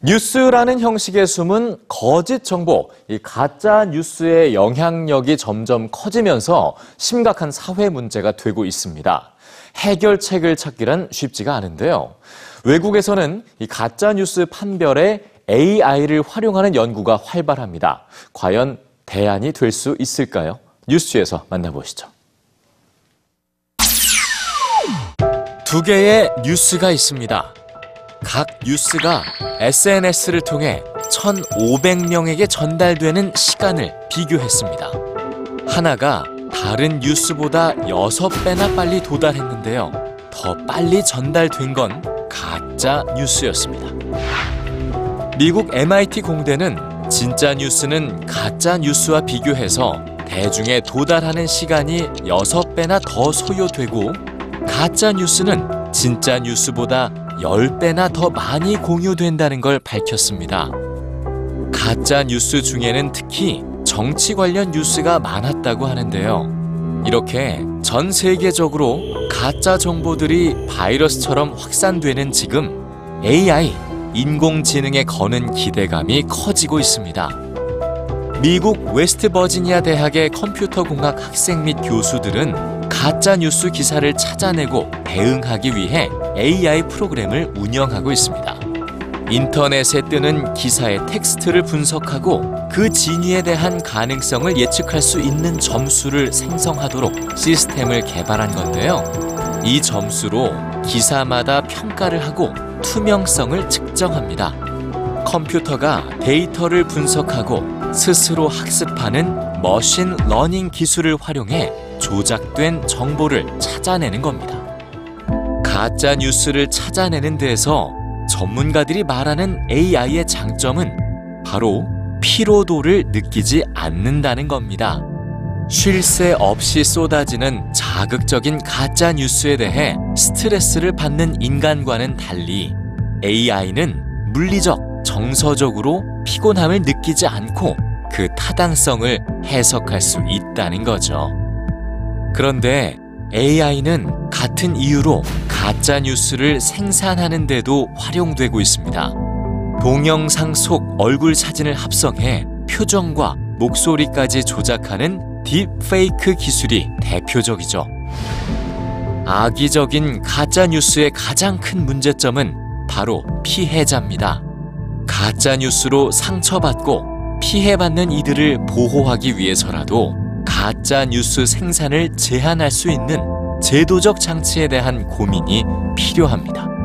뉴스라는 형식에 숨은 거짓 정보, 이 가짜 뉴스의 영향력이 점점 커지면서 심각한 사회 문제가 되고 있습니다. 해결책을 찾기란 쉽지가 않은데요. 외국에서는 이 가짜 뉴스 판별에 AI를 활용하는 연구가 활발합니다. 과연 대안이 될 수 있을까요? 뉴스에서 만나보시죠. 두 개의 뉴스가 있습니다. 각 뉴스가 SNS를 통해 1,500명에게 전달되는 시간을 비교했습니다. 하나가 다른 뉴스보다 6배나 빨리 도달했는데요. 더 빨리 전달된 건 가짜 뉴스였습니다. 미국 MIT 공대는 진짜 뉴스는 가짜 뉴스와 비교해서 대중에 도달하는 시간이 6배나 더 소요되고 가짜 뉴스는 진짜 뉴스보다 10배나 더 많이 공유된다는 걸 밝혔습니다. 가짜 뉴스 중에는 특히 정치 관련 뉴스가 많았다고 하는데요. 이렇게 전 세계적으로 가짜 정보들이 바이러스처럼 확산되는 지금 AI, 인공지능에 거는 기대감이 커지고 있습니다. 미국 웨스트 버지니아 대학의 컴퓨터 공학 학생 및 교수들은 가짜 뉴스 기사를 찾아내고 대응하기 위해 AI 프로그램을 운영하고 있습니다. 인터넷에 뜨는 기사의 텍스트를 분석하고 그 진위에 대한 가능성을 예측할 수 있는 점수를 생성하도록 시스템을 개발한 건데요. 이 점수로 기사마다 평가를 하고 투명성을 측정합니다. 컴퓨터가 데이터를 분석하고 스스로 학습하는 machine learning 기술을 활용해 조작된 정보를 찾아내는 겁니다. 가짜 뉴스를 찾아내는 데에서 전문가들이 말하는 AI의 장점은 바로 피로도를 느끼지 않는다는 겁니다. 쉴 새 없이 쏟아지는 자극적인 가짜 뉴스에 대해 스트레스를 받는 인간과는 달리 AI는 물리적, 정서적으로 피곤함을 느끼지 않고 그 타당성을 해석할 수 있다는 거죠. 그런데 AI는 같은 이유로 가짜 뉴스를 생산하는데도 활용되고 있습니다. 동영상 속 얼굴 사진을 합성해 표정과 목소리까지 조작하는 딥페이크 기술이 대표적이죠. 악의적인 가짜 뉴스의 가장 큰 문제점은 바로 피해자입니다. 가짜 뉴스로 상처받고 피해받는 이들을 보호하기 위해서라도 가짜 뉴스 생산을 제한할 수 있는 제도적 장치에 대한 고민이 필요합니다.